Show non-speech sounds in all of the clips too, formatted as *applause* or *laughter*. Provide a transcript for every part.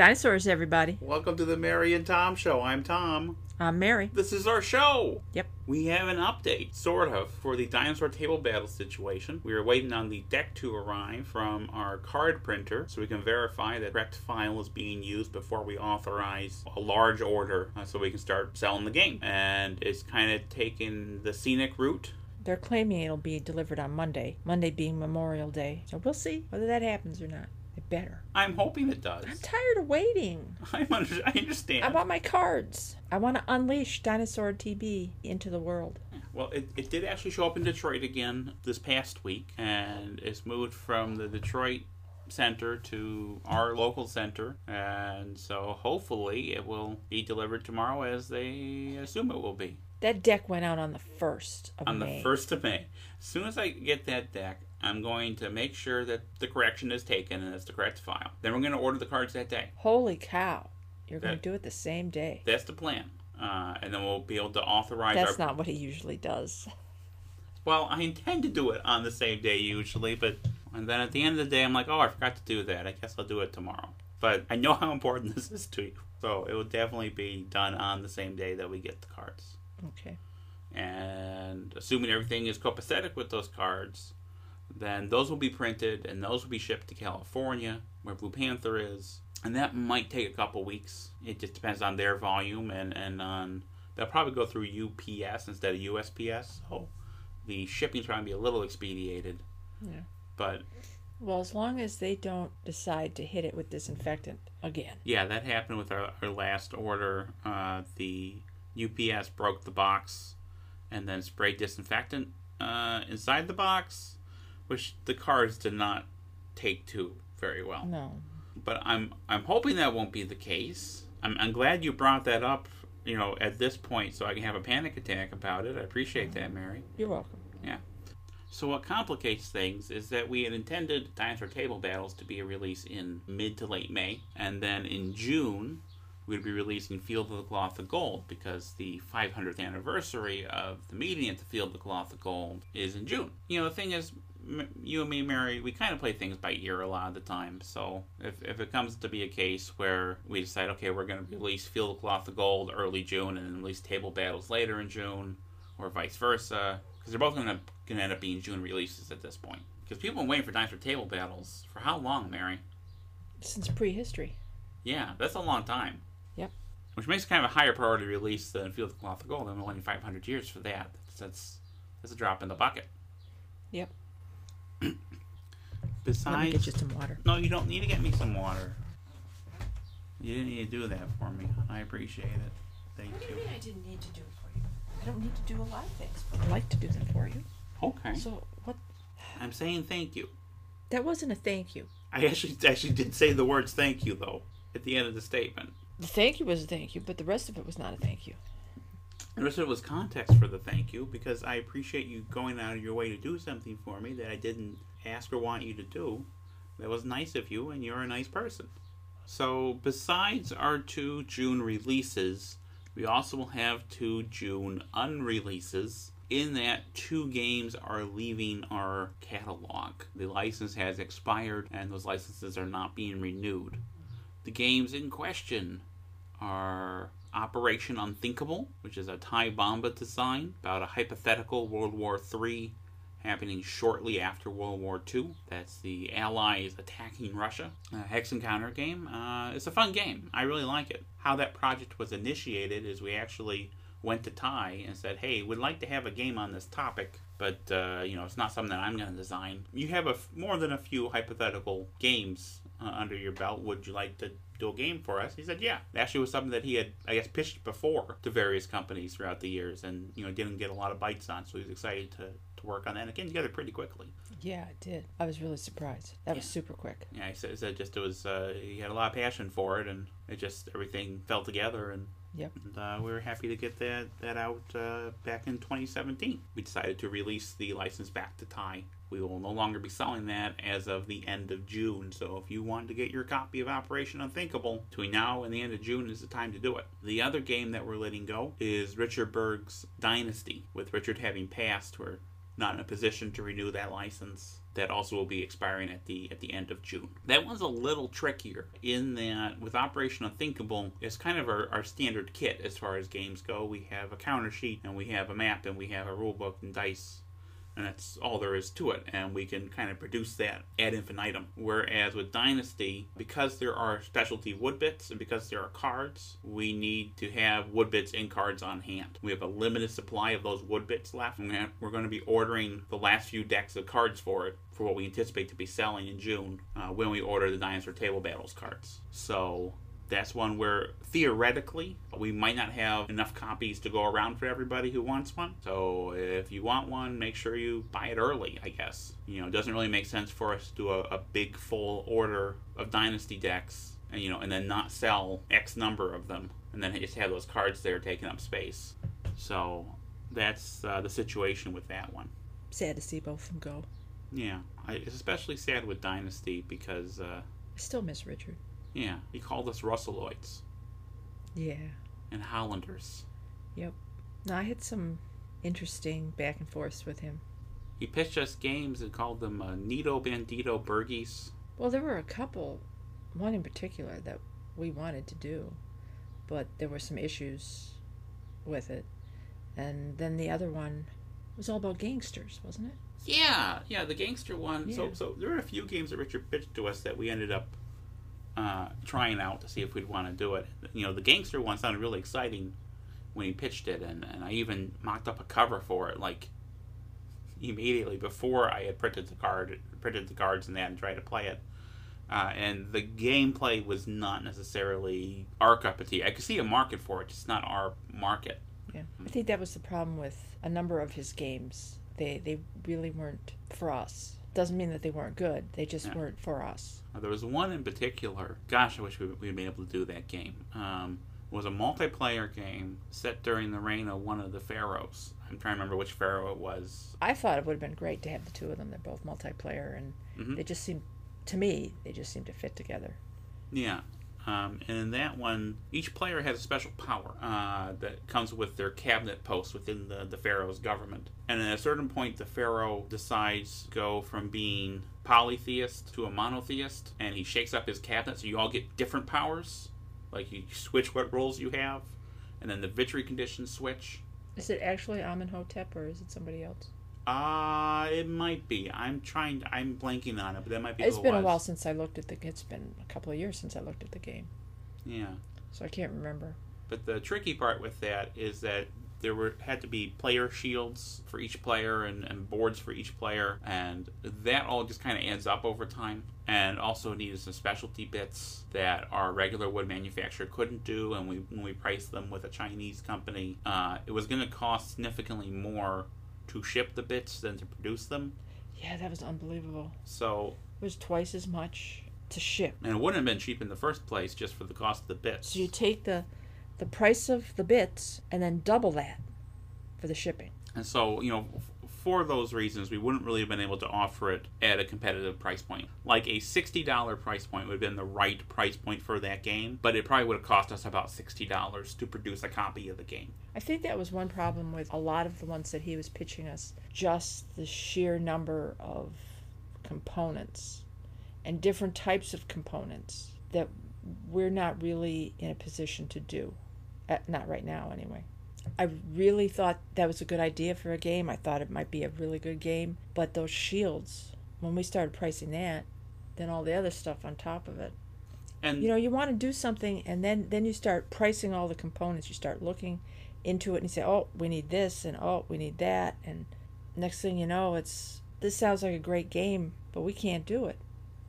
Dinosaurs, everybody. Welcome to the Mary and Tom Show. I'm Tom. I'm Mary. This is our show. Yep. We have an update, sort of, for the dinosaur table battle situation. We are waiting on the deck to arrive from our card printer so we can verify that correct file is being used before we authorize a large order uh, so we can start selling the game. And it's kind of taking the scenic route. They're claiming it'll be delivered on Monday, Monday being Memorial Day. So we'll see whether that happens or not. Better. I'm hoping it does. I'm tired of waiting. *laughs* I'm under- I understand. I want my cards. I want to unleash Dinosaur TB into the world. Well, it, it did actually show up in Detroit again this past week, and it's moved from the Detroit center to our local center, and so hopefully it will be delivered tomorrow as they assume it will be That deck went out on the 1st of May. on May. the first of May. As soon as I get that deck, I'm going to make sure that the correction is taken and it's the correct file. Then we're going to order the cards that day. Holy cow. You're going to do it the same day. That's the plan. Uh, and then we'll be able to authorize That's our not what he usually does. *laughs* Well, I intend to do it on the same day usually, but and then at the end of the day, I'm like, oh, I forgot to do that. I guess I'll do it tomorrow. But I know how important *laughs* this is to you, so it will definitely be done on the same day that we get the cards. Okay. And assuming everything is copacetic with those cards, then those will be printed and those will be shipped to California, where Blue Panther is. And that might take a couple weeks. It just depends on their volume and, and on. They'll probably go through UPS instead of USPS, so the shipping's probably be a little expedited. Yeah. But Well, as long as they don't decide to hit it with disinfectant again. yeah, that happened with our, our last order. Uh, the UPS broke the box and then sprayed disinfectant uh, inside the box, which the cards did not take to very well. No. But I'm I'm hoping that won't be the case. I'm, I'm glad you brought that up. You know, at this point, so I can have a panic attack about it. I appreciate that, Mary. You're welcome. Yeah. So what complicates things is that we had intended Dinosaur Table Battles to be a release in mid to late May, and then in June we'd be releasing Field of the Cloth of Gold because the 500th anniversary of the meeting at the Field of the Cloth of Gold is in June. You know, the thing is, you and me, Mary, we kind of play things by ear a lot of the time. So if, if it comes to be a case where we decide, okay, we're going to release Field of Cloth of Gold early June and then release Table Battles later in June, or vice versa, because they're both going to going to end up being June releases at this point. Because people have been waiting for Dinosaur Table Battles for how long, Mary? Since prehistory. Yeah, that's a long time. Yep. Which makes it kind of a higher priority release than Field of Cloth of Gold. I'm only 500 years for that. That's, that's that's a drop in the bucket. Yep. Let me Besides, get you some water. no, you don't need to get me some water. You didn't need to do that for me. I appreciate it. Thank What do you you. mean I didn't need to do it for you? I don't need to do a lot of things, but I like to do them for you. Okay. So what? I'm saying thank you. That wasn't a thank you. I actually actually did say the words thank you though at the end of the statement. The thank you was a thank you, but the rest of it was not a thank you. The rest of it was context for the thank you because I appreciate you going out of your way to do something for me that I didn't ask or want you to do. That was nice of you, and you're a nice person. So, besides our two June releases, we also will have two June unreleases. In that, two games are leaving our catalog. The license has expired, and those licenses are not being renewed. The games in question are Operation Unthinkable, which is a Ty Bomba design about a hypothetical World War III happening shortly after World War II. That's the Allies attacking Russia. A Hex and counter game. Uh, it's a fun game. I really like it. How that project was initiated is we actually went to Ty and said, "Hey, we'd like to have a game on this topic." But uh, you know, it's not something that I'm going to design. You have a f- more than a few hypothetical games uh, under your belt. Would you like to do a game for us? He said, yeah. It actually was something that he had, I guess, pitched before to various companies throughout the years and, you know, didn't get a lot of bites on. So he was excited to, to work on that. And it came together pretty quickly. Yeah, I did. I was really surprised. That was super quick. Yeah, he said, said just it was, uh, he had a lot of passion for it and it just, everything fell together and Yep. and uh, we were happy to get that that out uh, back in 2017. We decided to release the license back to Ty. We will no longer be selling that as of the end of June. So if you want to get your copy of Operation Unthinkable between now and the end of June is the time to do it. The other game that we're letting go is Richard Berg's Dynasty. With Richard having passed, we're not in a position to renew that license. that also will be expiring at the at the end of June. That one's a little trickier in that with Operation Unthinkable, it's kind of our, our standard kit as far as games go. We have a counter sheet and we have a map and we have a rulebook and dice and that's all there is to it. And we can kind of produce that ad infinitum. Whereas with Dynasty, because there are specialty wood bits and because there are cards, we need to have wood bits and cards on hand. We have a limited supply of those wood bits left, and we're going to be ordering the last few decks of cards for it for what we anticipate to be selling in June uh, when we order the Dinosaur Table Battles cards. So that's one where theoretically we might not have enough copies to go around for everybody who wants one. So if you want one, make sure you buy it early, I guess. You know, it doesn't really make sense for us to do a, a big full order of Dynasty decks and, you know, and then not sell X number of them and then just have those cards there taking up space. So that's uh, the situation with that one. Sad to see both of them go. Yeah, I, it's especially sad with Dynasty because uh, I still miss Richard. Yeah, he called us Russelloids. Yeah. And Hollanders. Yep. No, I had some interesting back and forths with him. He pitched us games and called them uh, Nito Bandito Burgies. Well, there were a couple, one in particular that we wanted to do, but there were some issues with it. And then the other one was all about gangsters, wasn't it? Yeah, yeah, the gangster one. Yeah. So, so there were a few games that Richard pitched to us that we ended up uh, trying out to see if we'd want to do it. You know, the gangster one sounded really exciting when he pitched it, and, and I even mocked up a cover for it, like immediately before I had printed the card, printed the cards and that, and tried to play it. Uh, and the gameplay was not necessarily our cup of tea. I could see a market for it, just not our market. Yeah, I think that was the problem with a number of his games. They they really weren't for us. Doesn't mean that they weren't good. They just Yeah. weren't for us. Uh, there was one in particular. Gosh, I wish we we'd been able to do that game. Um, it was a multiplayer game set during the reign of one of the pharaohs. I'm trying to remember which pharaoh it was. I thought it would have been great to have the two of them. They're both multiplayer, and Mhm. they just seem, to me, they just seem to fit together. Yeah. Um, and in that one, each player has a special power uh, that comes with their cabinet post within the, the pharaoh's government. And at a certain point, the pharaoh decides to go from being polytheist to a monotheist, and he shakes up his cabinet so you all get different powers. Like you switch what roles you have, and then the victory conditions switch. Is it actually Amenhotep or is it somebody else? Uh, it might be. I'm trying. I'm blanking on it, but that might be. It's who it been a while since I looked at the. It's been a couple of years since I looked at the game, Yeah. so I can't remember. But the tricky part with that is that there were had to be player shields for each player and, and boards for each player, and that all just kind of adds up over time. And also needed some specialty bits that our regular wood manufacturer couldn't do, and we when we priced them with a Chinese company, uh, it was going to cost significantly more to ship the bits than to produce them. Yeah, that was unbelievable. So, It was twice as much to ship. and it wouldn't have been cheap in the first place just for the cost of the bits. So you take the, the price of the bits and then double that, for the shipping. And so, you know, for those reasons, we wouldn't really have been able to offer it at a competitive price point. Like a $60 price point would have been the right price point for that game, but it probably would have cost us about $60 to produce a copy of the game. I think that was one problem with a lot of the ones that he was pitching us. Just the sheer number of components and different types of components that we're not really in a position to do. Not right now, anyway. I really thought that was a good idea for a game. I thought it might be a really good game. But those shields, when we started pricing that, then all the other stuff on top of it. And you know you want to do something and then then you start pricing all the components you start looking into it and you say oh we need this and oh we need that and next thing you know it's this sounds like a great game but we can't do it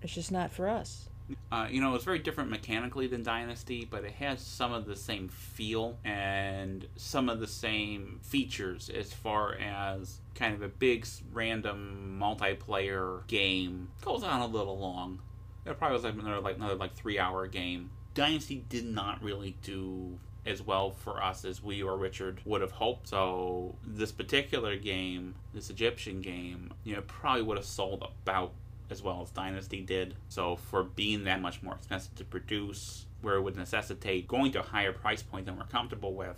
it's just not for us Uh, you know, it's very different mechanically than Dynasty, but it has some of the same feel and some of the same features as far as kind of a big random multiplayer game. Goes on a little long. It probably was like another like another like three hour game. Dynasty did not really do as well for us as we or Richard would have hoped. So this particular game, this Egyptian game, you know, probably would have sold about as well as Dynasty did. So for being that much more expensive to produce, where it would necessitate going to a higher price point than we're comfortable with,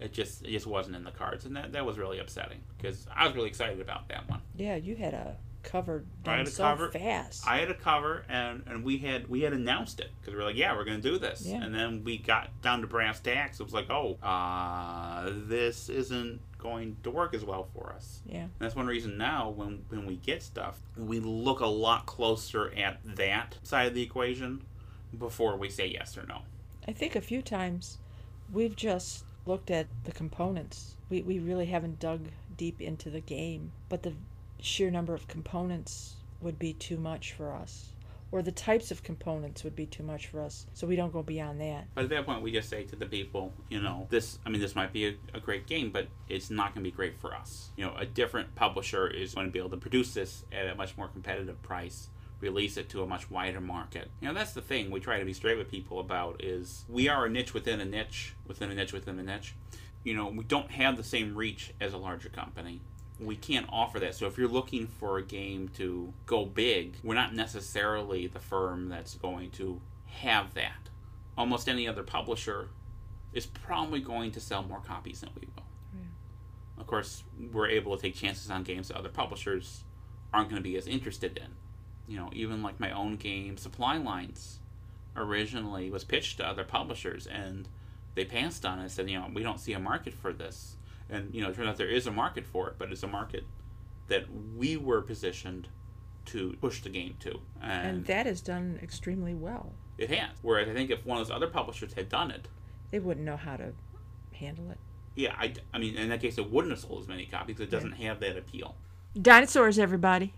it just it just wasn't in the cards, and that that was really upsetting because I was really excited about that one. yeah you had a cover I had a so cover- fast. I had a cover, and and we had we had announced it because we were like, yeah, we're gonna do this, Yeah. and then we got down to brass tacks. It was like, oh, uh, this isn't going to work as well for us. yeah. And that's one reason now when when we get stuff, we look a lot closer at that side of the equation before we say yes or no. I think a few times we've just looked at the components. We, we really haven't dug deep into the game, but the sheer number of components would be too much for us. Or the types of components would be too much for us, so we don't go beyond that. But at that point, we just say to the people, you know, this, I mean, this might be a, a great game, but it's not going to be great for us. You know, a different publisher is going to be able to produce this at a much more competitive price, release it to a much wider market. You know, that's the thing we try to be straight with people about is we are a niche within a niche, within a niche within a niche. You know, we don't have the same reach as a larger company we can't offer that. So if you're looking for a game to go big, we're not necessarily the firm that's going to have that. Almost any other publisher is probably going to sell more copies than we will. Of course, we're able to take chances on games that other publishers aren't going to be as interested in. You know, even like my own game, Supply Lines, originally was pitched to other publishers and they passed on it and said, you know, we don't see a market for this and you know it turns out there is a market for it but it's a market that we were positioned to push the game to and, And that is done extremely well. it has whereas i think if one of those other publishers had done it They wouldn't know how to handle it. yeah i, I mean in that case it wouldn't have sold as many copies it doesn't have that appeal Dinosaurs, everybody.